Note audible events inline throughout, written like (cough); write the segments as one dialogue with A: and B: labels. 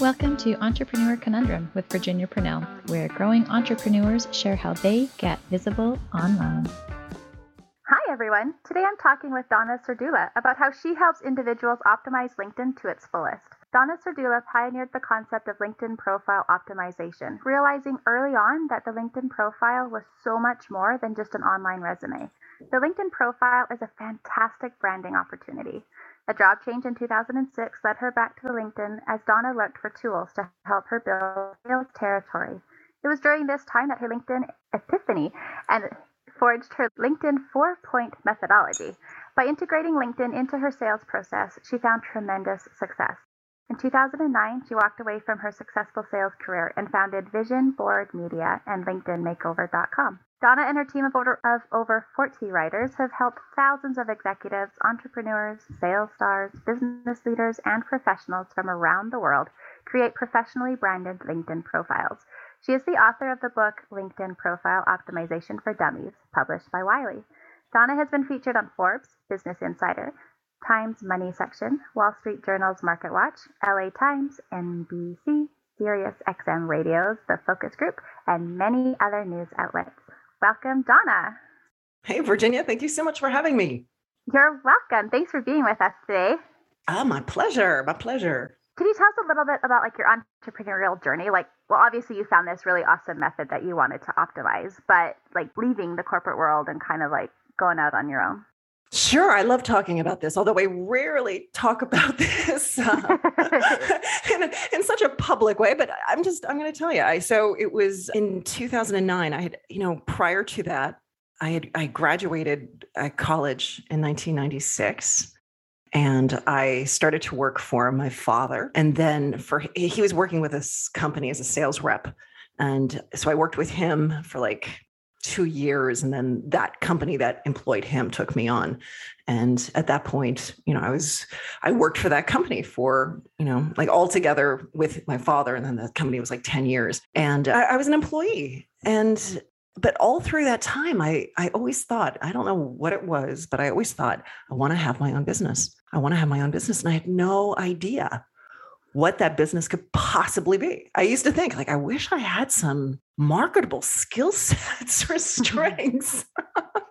A: Welcome to Entrepreneur Conundrum with Virginia Purnell, where growing entrepreneurs share how they get visible online.
B: Hi, everyone. Today I'm talking with Donna Serdula about how she helps individuals optimize LinkedIn to its fullest. Donna Serdula pioneered the concept of LinkedIn profile optimization, realizing early on that the LinkedIn profile was so much more than just an online resume. The LinkedIn profile is a fantastic branding opportunity. A job change in 2006 led her back to LinkedIn as Donna looked for tools to help her build sales territory. It was during this time that her LinkedIn epiphany and forged her LinkedIn four point methodology. By integrating LinkedIn into her sales process, she found tremendous success. In 2009, she walked away from her successful sales career and founded Vision Board Media and LinkedInMakeover.com. Donna and her team of over, of over 40 writers have helped thousands of executives, entrepreneurs, sales stars, business leaders, and professionals from around the world create professionally branded LinkedIn profiles. She is the author of the book LinkedIn Profile Optimization for Dummies, published by Wiley. Donna has been featured on Forbes, Business Insider, Times Money Section, Wall Street Journal's Market Watch, LA Times, NBC, Sirius XM Radio's The Focus Group, and many other news outlets. Welcome, Donna.
C: Hey, Virginia. Thank you so much for having me.
B: You're welcome. Thanks for being with us today.
C: Ah, my pleasure. My pleasure.
B: Can you tell us a little bit about like your entrepreneurial journey? Like, well, obviously you found this really awesome method that you wanted to optimize, but like leaving the corporate world and kind of like going out on your own.
C: Sure, I love talking about this, although I rarely talk about (laughs) this uh, (laughs) in, in, such a public way. But I'm just, I'm going to tell you. I so it was in 2009. I had, you know, prior to that, I had I graduated at college in 1996. And I started to work for my father. And then for he was working with this company as a sales rep. And so I worked with him for like two years and then that company that employed him took me on. And at that point you know i was i worked for that company for you know like all together with my father and then the company was like 10 years. And I, I was an employee. And but all through that time i i always thought i don't know what it was but i always thought i want to have my own business. I want to have my own business and i had no idea what that business could possibly be. I used to think like I wish I had some marketable skill (laughs) sets or (laughs) strengths.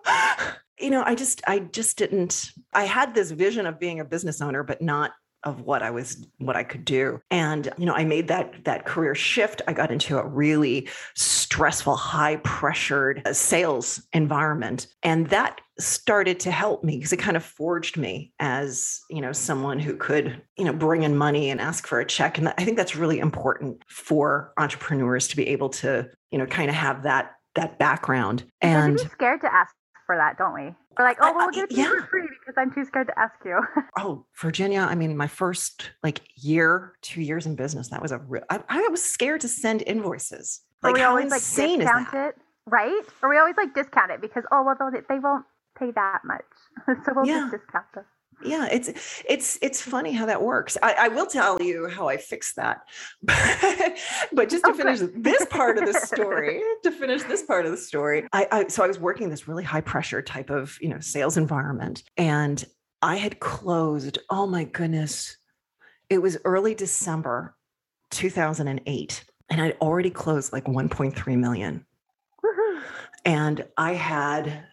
C: (laughs) you know, I just I just didn't I had this vision of being a business owner but not of what I was what I could do. And you know, I made that that career shift. I got into a really stressful, high pressured uh, sales environment and that started to help me because it kind of forged me as, you know, someone who could, you know, bring in money and ask for a check and I think that's really important for entrepreneurs to be able to, you know, kind of have that that background.
B: And scared to ask for that, don't we? We're like, oh, well, we'll give it to yeah. you for free because I'm too scared to ask you. (laughs)
C: oh, Virginia, I mean, my first like year, two years in business, that was a real, I, I was scared to send invoices.
B: Like, we always like discount it, right? Or we always like discount it because, oh, well, they won't pay that much. (laughs) so we'll yeah. just discount them
C: yeah it's it's it's funny how that works. I, I will tell you how i fixed that. (laughs) But just to finish this part of the story (laughs) to finish this part of the story I, I so i was working this really high pressure type of you know sales environment and i had closed oh my goodness it was early december 2008 and i'd already closed like 1.3 million. and i had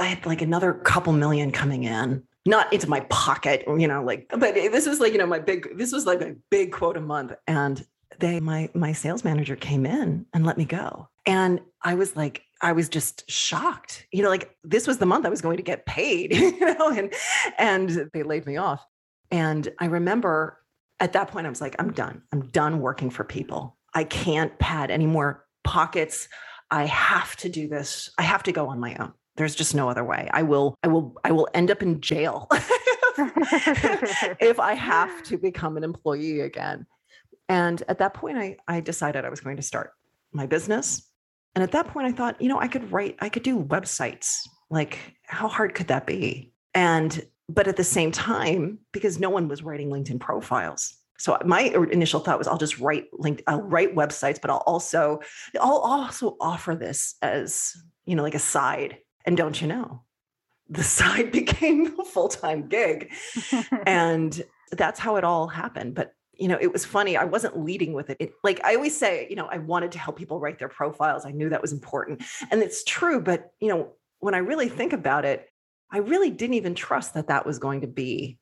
C: I had like another couple million coming in, not into my pocket, you know, like, but this was like, you know, my big, this was like a big quote a month. And they, my, my sales manager came in and let me go. And I was like, I was just shocked, you know, like this was the month I was going to get paid, (laughs) you know, and, and they laid me off. And I remember at that point, I was like, I'm done. I'm done working for people. I can't pad any more pockets. I have to do this. I have to go on my own there's just no other way. I will i will i will end up in jail (laughs) if i have to become an employee again. And at that point I, I decided i was going to start my business. And at that point i thought you know i could write i could do websites. Like how hard could that be? And but at the same time because no one was writing linkedin profiles. So my initial thought was I'll just write link I'll write websites, but I'll also I'll also offer this as you know like a side and don't you know, the side (laughs) became a full time gig. (laughs) and that's how it all happened. But you know, it was funny. I wasn't leading with it. it. Like I always say, you know, I wanted to help people write their profiles. I knew that was important. And it's true. But, you know, when I really think about it, I really didn't even trust that that was going to be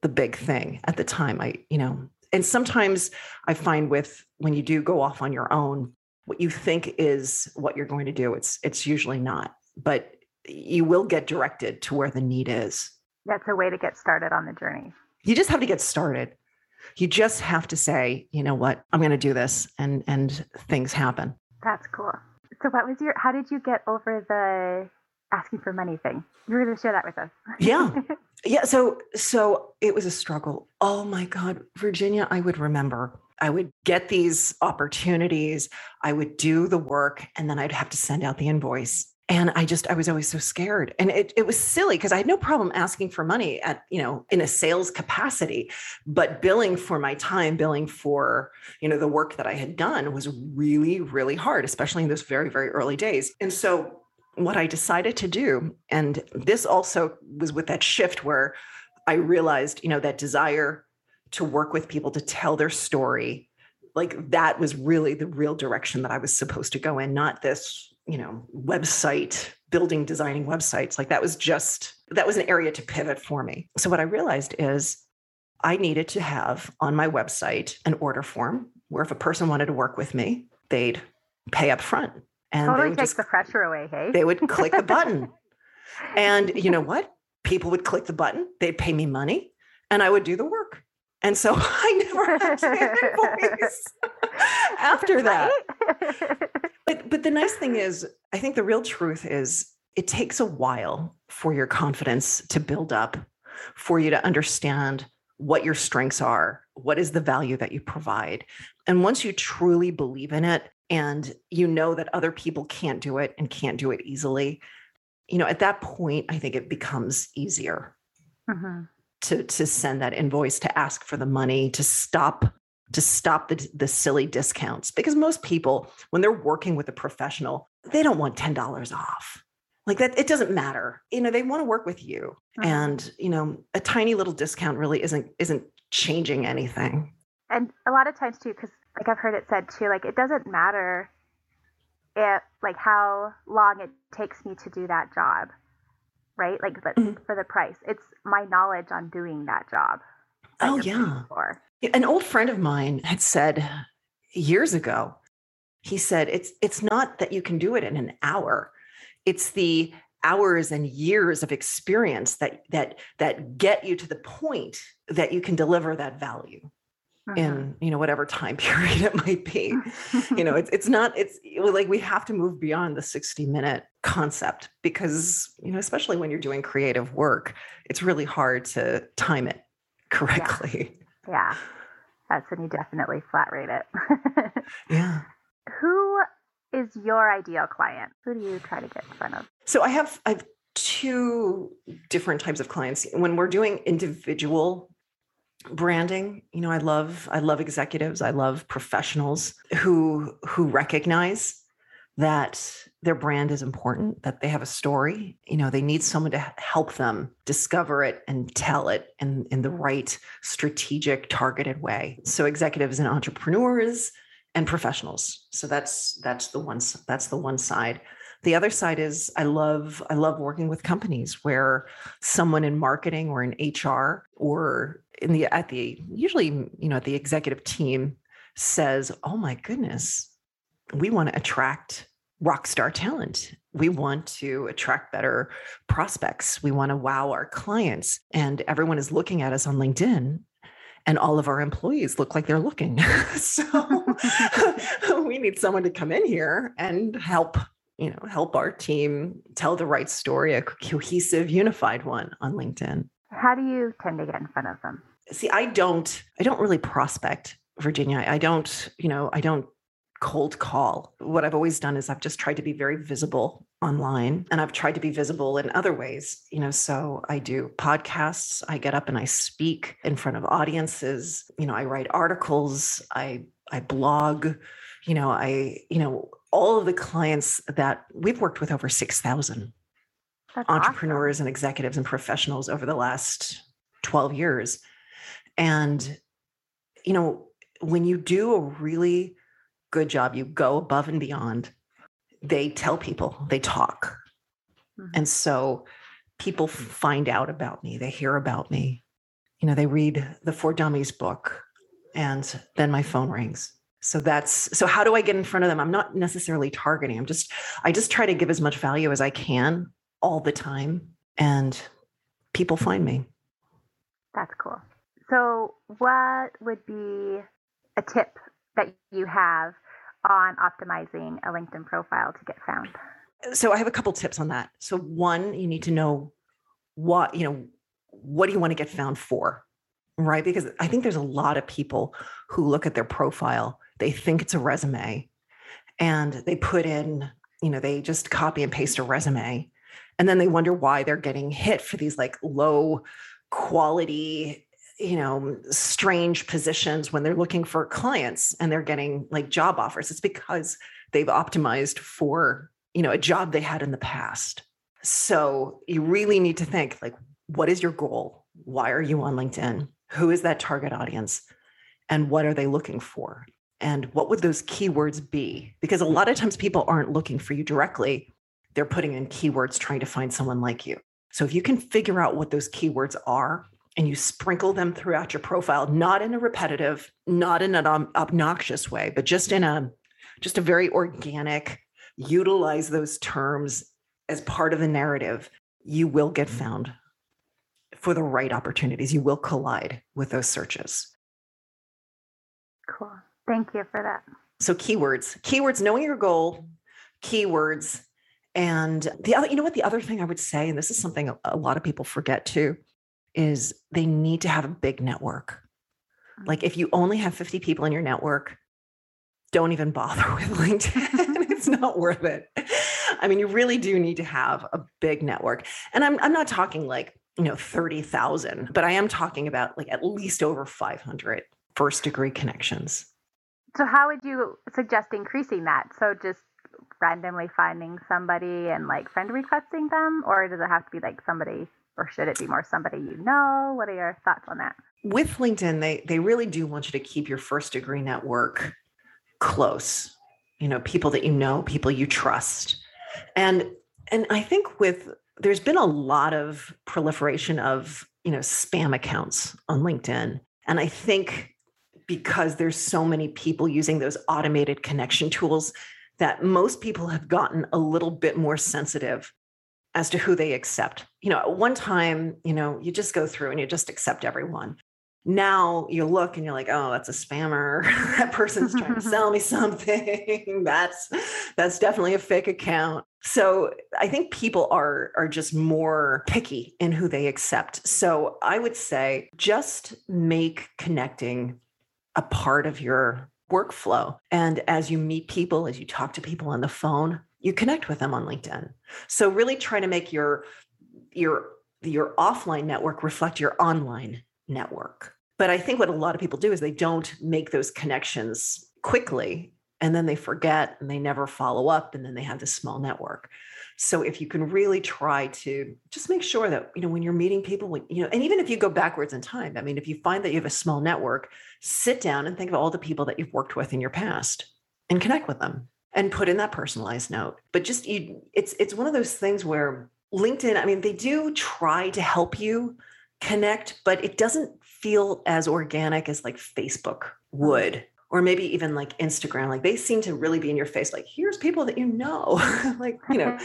C: the big thing at the time. I, you know, and sometimes I find with when you do go off on your own, what you think is what you're going to do, it's it's usually not. But you will get directed to where the need is.
B: That's a way to get started on the journey.
C: You just have to get started. You just have to say, you know what, I'm going to do this, and and things happen.
B: That's cool. So, what was your? How did you get over the asking for money thing? You're going to share that with us.
C: Yeah, (laughs) yeah. So, so it was a struggle. Oh my God, Virginia, I would remember. I would get these opportunities. I would do the work, and then I'd have to send out the invoice and i just i was always so scared. And it, it was silly because i had no problem asking for money at you know in a sales capacity but billing for my time billing for you know the work that i had done was really really hard especially in those very very early days. And so what i decided to do and this also was with that shift where i realized you know that desire to work with people to tell their story like that was really the real direction that i was supposed to go in not this you know website building designing websites like that was just that was an area to pivot for me. So what i realized is i needed to have on my website an order form where if a person wanted to work with me they'd pay up front
B: and totally takes just, the pressure away hey?
C: they would click the button. (laughs) And you know what? People would click the button they'd pay me money and i would do the work. And so (laughs) I never had to invoice (laughs) after that. But but the nice thing is, I think the real truth is it takes a while for your confidence to build up, for you to understand what your strengths are, what is the value that you provide. And once you truly believe in it and you know that other people can't do it and can't do it easily, you know, at that point, I think it becomes easier. Mm-hmm to to send that invoice to ask for the money to stop to stop the, the silly discounts because most people when they're working with a professional they don't want $10 off like that it doesn't matter you know they want to work with you mm-hmm. and you know a tiny little discount really isn't isn't changing anything
B: and a lot of times too because like i've heard it said too like it doesn't matter if like how long it takes me to do that job right? Like mm-hmm. for the price. It's my knowledge on doing that job.
C: That oh yeah. An old friend of mine had said years ago, he said it's it's not that you can do it in an hour. It's the hours and years of experience that that that get you to the point that you can deliver that value uh-huh. in you know whatever time (laughs) period it might be you know (laughs) it's it's not it's like we have to move beyond the 60 minute concept because you know especially when you're doing creative work it's really hard to time it correctly
B: yeah, yeah. that's when you definitely flat rate it. (laughs)
C: Yeah.
B: Who is your ideal client? Who do you try to get in front of?
C: So i have i have two different types of clients. When we're doing individual branding you know i love i love executives. I love professionals who who recognize that their brand is important that they have a story you know they need someone to help them discover it and tell it in in the right strategic targeted way. So executives and entrepreneurs and professionals. So that's that's the one that's the one side. The other side is i love i love working with companies where someone in marketing or in hr or in the at the usually you know at the executive team says oh my goodness we want to attract rock star talent. We want to attract better prospects. We want to wow our clients. And everyone is looking at us on linkedin and all of our employees look like they're looking. (laughs) So (laughs) we need someone to come in here and help you know help our team tell the right story a cohesive unified one on linkedin.
B: How do you tend to get in front of them?
C: See i don't i don't really prospect virginia. I don't you know i don't cold call what i've always done is i've just tried to be very visible online and i've tried to be visible in other ways you know so i do podcasts i get up and i speak in front of audiences you know i write articles i i blog you know i you know all of the clients that we've worked with over 6,000 entrepreneurs awesome. and executives and professionals over the last 12 years. And, you know, when you do a really good job, you go above and beyond, they tell people, they talk. Mm-hmm. And so people find out about me, they hear about me. You know, they read the For Dummies book, and then my phone rings. So that's so how do I get in front of them? I'm not necessarily targeting. I'm just I just try to give as much value as I can all the time and people find me.
B: That's cool. So what would be a tip that you have on optimizing a LinkedIn profile to get found?
C: So I have a couple tips on that. So one, you need to know what, you know, what do you want to get found for? Right? Because I think there's a lot of people who look at their profile, they think it's a resume and they put in, you know, they just copy and paste a resume and then they wonder why they're getting hit for these like low quality you know strange positions when they're looking for clients and they're getting like job offers. It's because they've optimized for you know a job they had in the past. So you really need to think like what is your goal? Why are you on linkedin? Who is that target audience? And what are they looking for? And what would those keywords be? Because a lot of times people aren't looking for you directly. They're putting in keywords trying to find someone like you. So if you can figure out what those keywords are and you sprinkle them throughout your profile, not in a repetitive, not in an obnoxious way, but just in a just a very organic, utilize those terms as part of the narrative, you will get mm-hmm. found for the right opportunities. You will collide with those searches.
B: Cool. Thank you for that.
C: So keywords, keywords, knowing your goal, keywords. And the other, you know what, the other thing I would say, and this is something a lot of people forget too, is they need to have a big network. Like if you only have 50 people in your network, don't even bother (laughs) with LinkedIn. (laughs) it's not worth it. I mean, you really do need to have a big network. And I'm I'm not talking like, you know, 30,000, but I am talking about like at least over 500 first degree connections.
B: So how would you suggest increasing that? So just randomly finding somebody and like friend requesting them or does it have to be like somebody or should it be more somebody you know? What are your thoughts on that?
C: With LinkedIn, they they really do want you to keep your first degree network close. You know, people that you know, people you trust. And and I think with there's been a lot of proliferation of, you know, spam accounts on LinkedIn. And I think because there's so many people using those automated connection tools that most people have gotten a little bit more sensitive as to who they accept. You know, at one time, you know, you just go through and you just accept everyone. Now you look and you're like, oh, that's a spammer. (laughs) that person's trying to (laughs) sell me something. (laughs) that's that's definitely a fake account. So I think people are are just more picky in who they accept. So I would say just make connecting a part of your workflow. And as you meet people, as you talk to people on the phone, you connect with them on LinkedIn. So really try to make your your your offline network reflect your online network. But I think what a lot of people do is they don't make those connections quickly and then they forget and they never follow up and then they have this small network. So if you can really try to just make sure that you know when you're meeting people when you know and even if you go backwards in time, I mean if you find that you have a small network, sit down and think of all the people that you've worked with in your past and connect with them and put in that personalized note. But just you it's it's one of those things where LinkedIn, I mean, they do try to help you connect, but it doesn't feel as organic as like Facebook would mm-hmm. or maybe even like Instagram. Like they seem to really be in your face. Like here's people that you know, (laughs) like you know,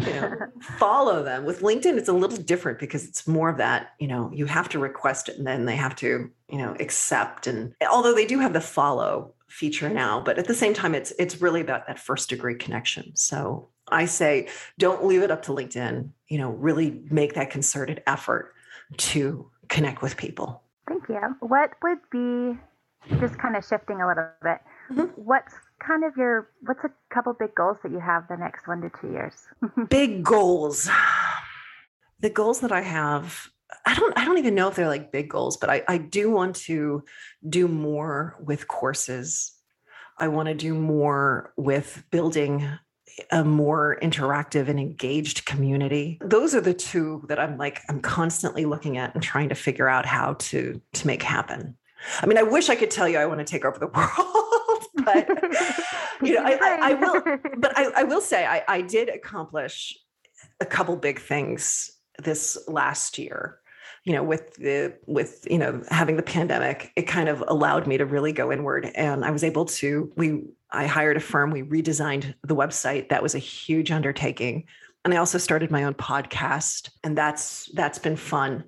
C: you know, (laughs) follow them. With LinkedIn, it's a little different because it's more of that. You know, you have to request it, and then they have to you know accept. And although they do have the follow feature now but at the same time it's it's really about that first degree connection. So i say don't leave it up to linkedin you know really make that concerted effort to connect with people.
B: Thank you. What would be just kind of shifting a little bit mm-hmm. what's kind of your what's a couple big goals that you have the next one to two years? (laughs)
C: Big goals. The goals that i have I don't I don't even know if they're like big goals, but I, I do want to do more with courses. I want to do more with building a more interactive and engaged community. Those are the two that I'm like I'm constantly looking at and trying to figure out how to to make happen. I mean, I wish I could tell you I want to take over the (laughs) world, but (laughs) you know, I, I, I, will. But I, I will say I, I did accomplish a couple big things this last year you know with the with you know having the pandemic it kind of allowed me to really go inward. And i was able to we i hired a firm we redesigned the website. That was a huge undertaking. And i also started my own podcast and that's that's been fun.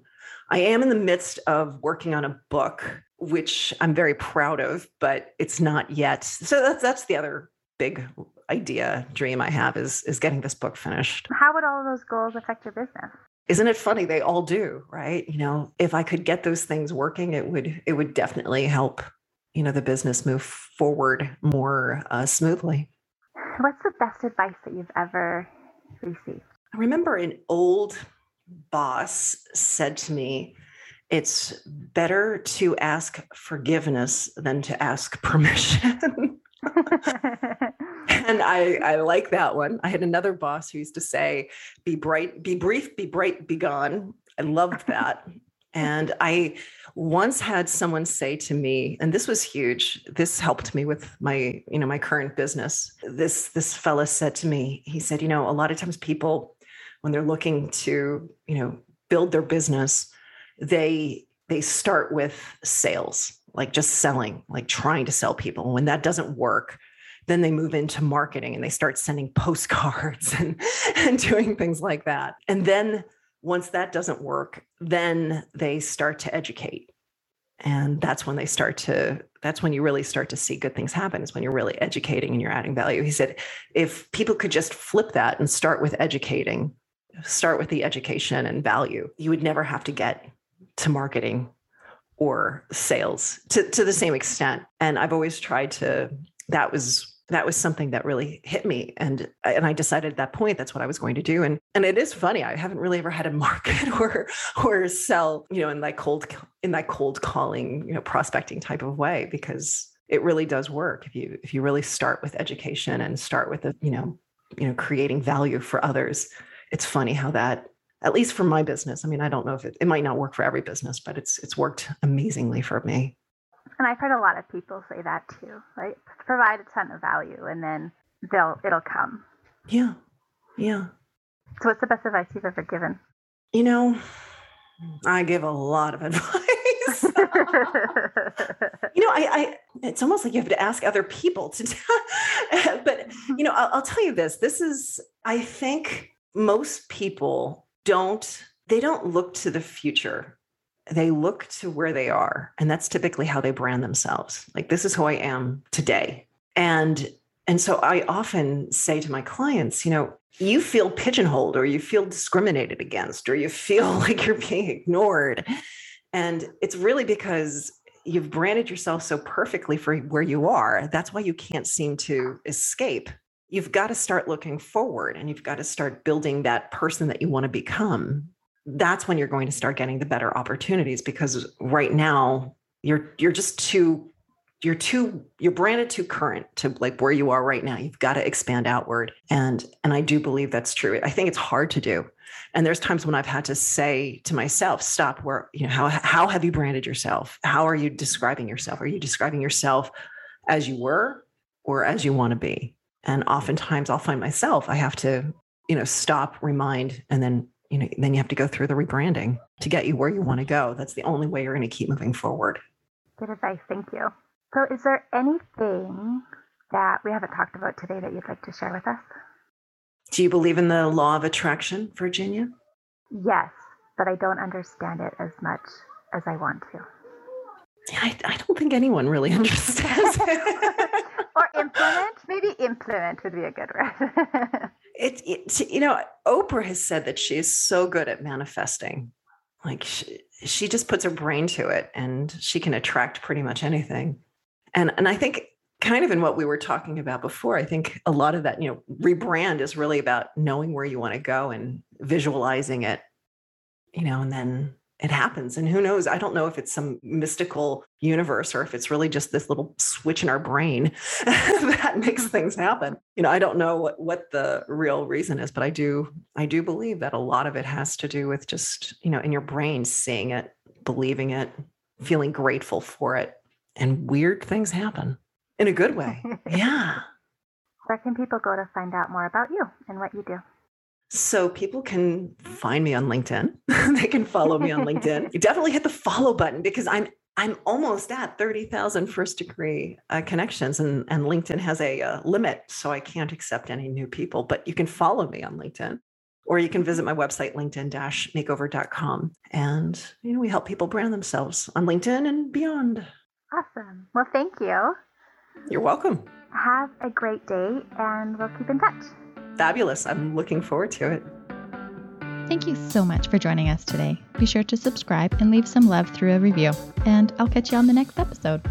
C: I am in the midst of working on a book which i'm very proud of but it's not yet. So that's that's the other big idea dream i have is is getting this book finished.
B: How would all of those goals affect your business
C: isn't it funny? They all do right? You know if i could get those things working it would it would definitely help you know the business move forward more uh, smoothly.
B: What's the best advice that you've ever received?
C: I remember an old boss said to me it's better to ask forgiveness than to ask permission (laughs) (laughs) and I, I like that one. I had another boss who used to say, be bright, be brief, be bright, be gone. I loved that. and I once had someone say to me, and this was huge. This helped me with my, you know, my current business. This this fella said to me, he said, you know, a lot of times people, when they're looking to, you know, build their business, they they start with sales, like just selling, like trying to sell people. And when that doesn't work, then they move into marketing and they start sending postcards (laughs) and, and doing things like that. And then once that doesn't work, then they start to educate. And that's when they start to, that's when you really start to see good things happen, is when you're really educating and you're adding value. He said, if people could just flip that and start with educating, start with the education and value, you would never have to get to marketing or sales to, to the same extent. And I've always tried to, that was that was something that really hit me and uh, and I decided at that point that's what I was going to do and and it is funny I haven't really ever had a (laughs) market or or sell you know in that cold in that cold calling you know prospecting type of way because it really does work if you if you really start with education and start with the you know you know creating value for others. It's funny how that at least for my business i mean i don't know if it, it might not work for every business but it's it's worked amazingly for me
B: and I've heard a lot of people say that too, right? Provide a ton of value and then they'll it'll come.
C: Yeah. Yeah.
B: So what's the best advice you've ever given?
C: You know, I give a lot of (laughs) advice. (laughs) you know, I, I, it's almost like you have to ask other people to, (laughs) but you know, I'll, I'll tell you this. This is, I think most people don't, they don't look to the future they look to where they are and that's typically how they brand themselves. Like this is who i am today. And and so i often say to my clients you know you feel pigeonholed or you feel discriminated against or you feel (laughs) like you're being ignored. And it's really because you've branded yourself so perfectly for where you are that's why you can't seem to escape. You've got to start looking forward and you've got to start building that person that you want to become that's when you're going to start getting the better opportunities because right now you're you're just too you're too you're branded too current to like where you are right now. You've got to expand outward. And and i do believe that's true. I think it's hard to do. And there's times when i've had to say to myself stop where you know how how have you branded yourself? How are you describing yourself? Are you describing yourself as you were or as you want to be? And oftentimes i'll find myself i have to you know stop remind and then you know, then you have to go through the rebranding to get you where you want to go. That's the only way you're going to keep moving forward.
B: Good advice. Thank you. So, is there anything that we haven't talked about today that you'd like to share with us?
C: Do you believe in the law of attraction, Virginia?
B: Yes, but I don't understand it as much as I want to.
C: I, I don't think anyone really (laughs) understands it. (laughs)
B: or implement. Maybe implement would be a good word. (laughs)
C: it, it, you know, Oprah has said that she is so good at manifesting. Like she, she just puts her brain to it and she can attract pretty much anything. And and I think kind of in what we were talking about before, I think a lot of that, you know, rebrand is really about knowing where you want to go and visualizing it, you know, and then it happens. And who knows? I don't know if it's some mystical universe or if it's really just this little switch in our brain (laughs) that makes things happen. You know, I don't know what, what the real reason is, but I do, I do believe that a lot of it has to do with just, you know, in your brain, seeing it, believing it, feeling grateful for it. And weird things happen in a good way. (laughs) yeah.
B: Where can people go to find out more about you and what you do?
C: So people can find me on LinkedIn. (laughs) they can follow me on LinkedIn. You (laughs) definitely hit the follow button because I'm I'm almost at 30,000 first degree uh, connections, and, and LinkedIn has a uh, limit, so I can't accept any new people. But you can follow me on LinkedIn, or you can visit my website, linkedin makeover.com. And you know, we help people brand themselves on LinkedIn and beyond.
B: Awesome. Well, thank you.
C: You're welcome.
B: Have a great day, and we'll keep in touch.
C: Fabulous. I'm looking forward to it.
A: Thank you so much for joining us today. Be sure to subscribe and leave some love through a review. And I'll catch you on the next episode.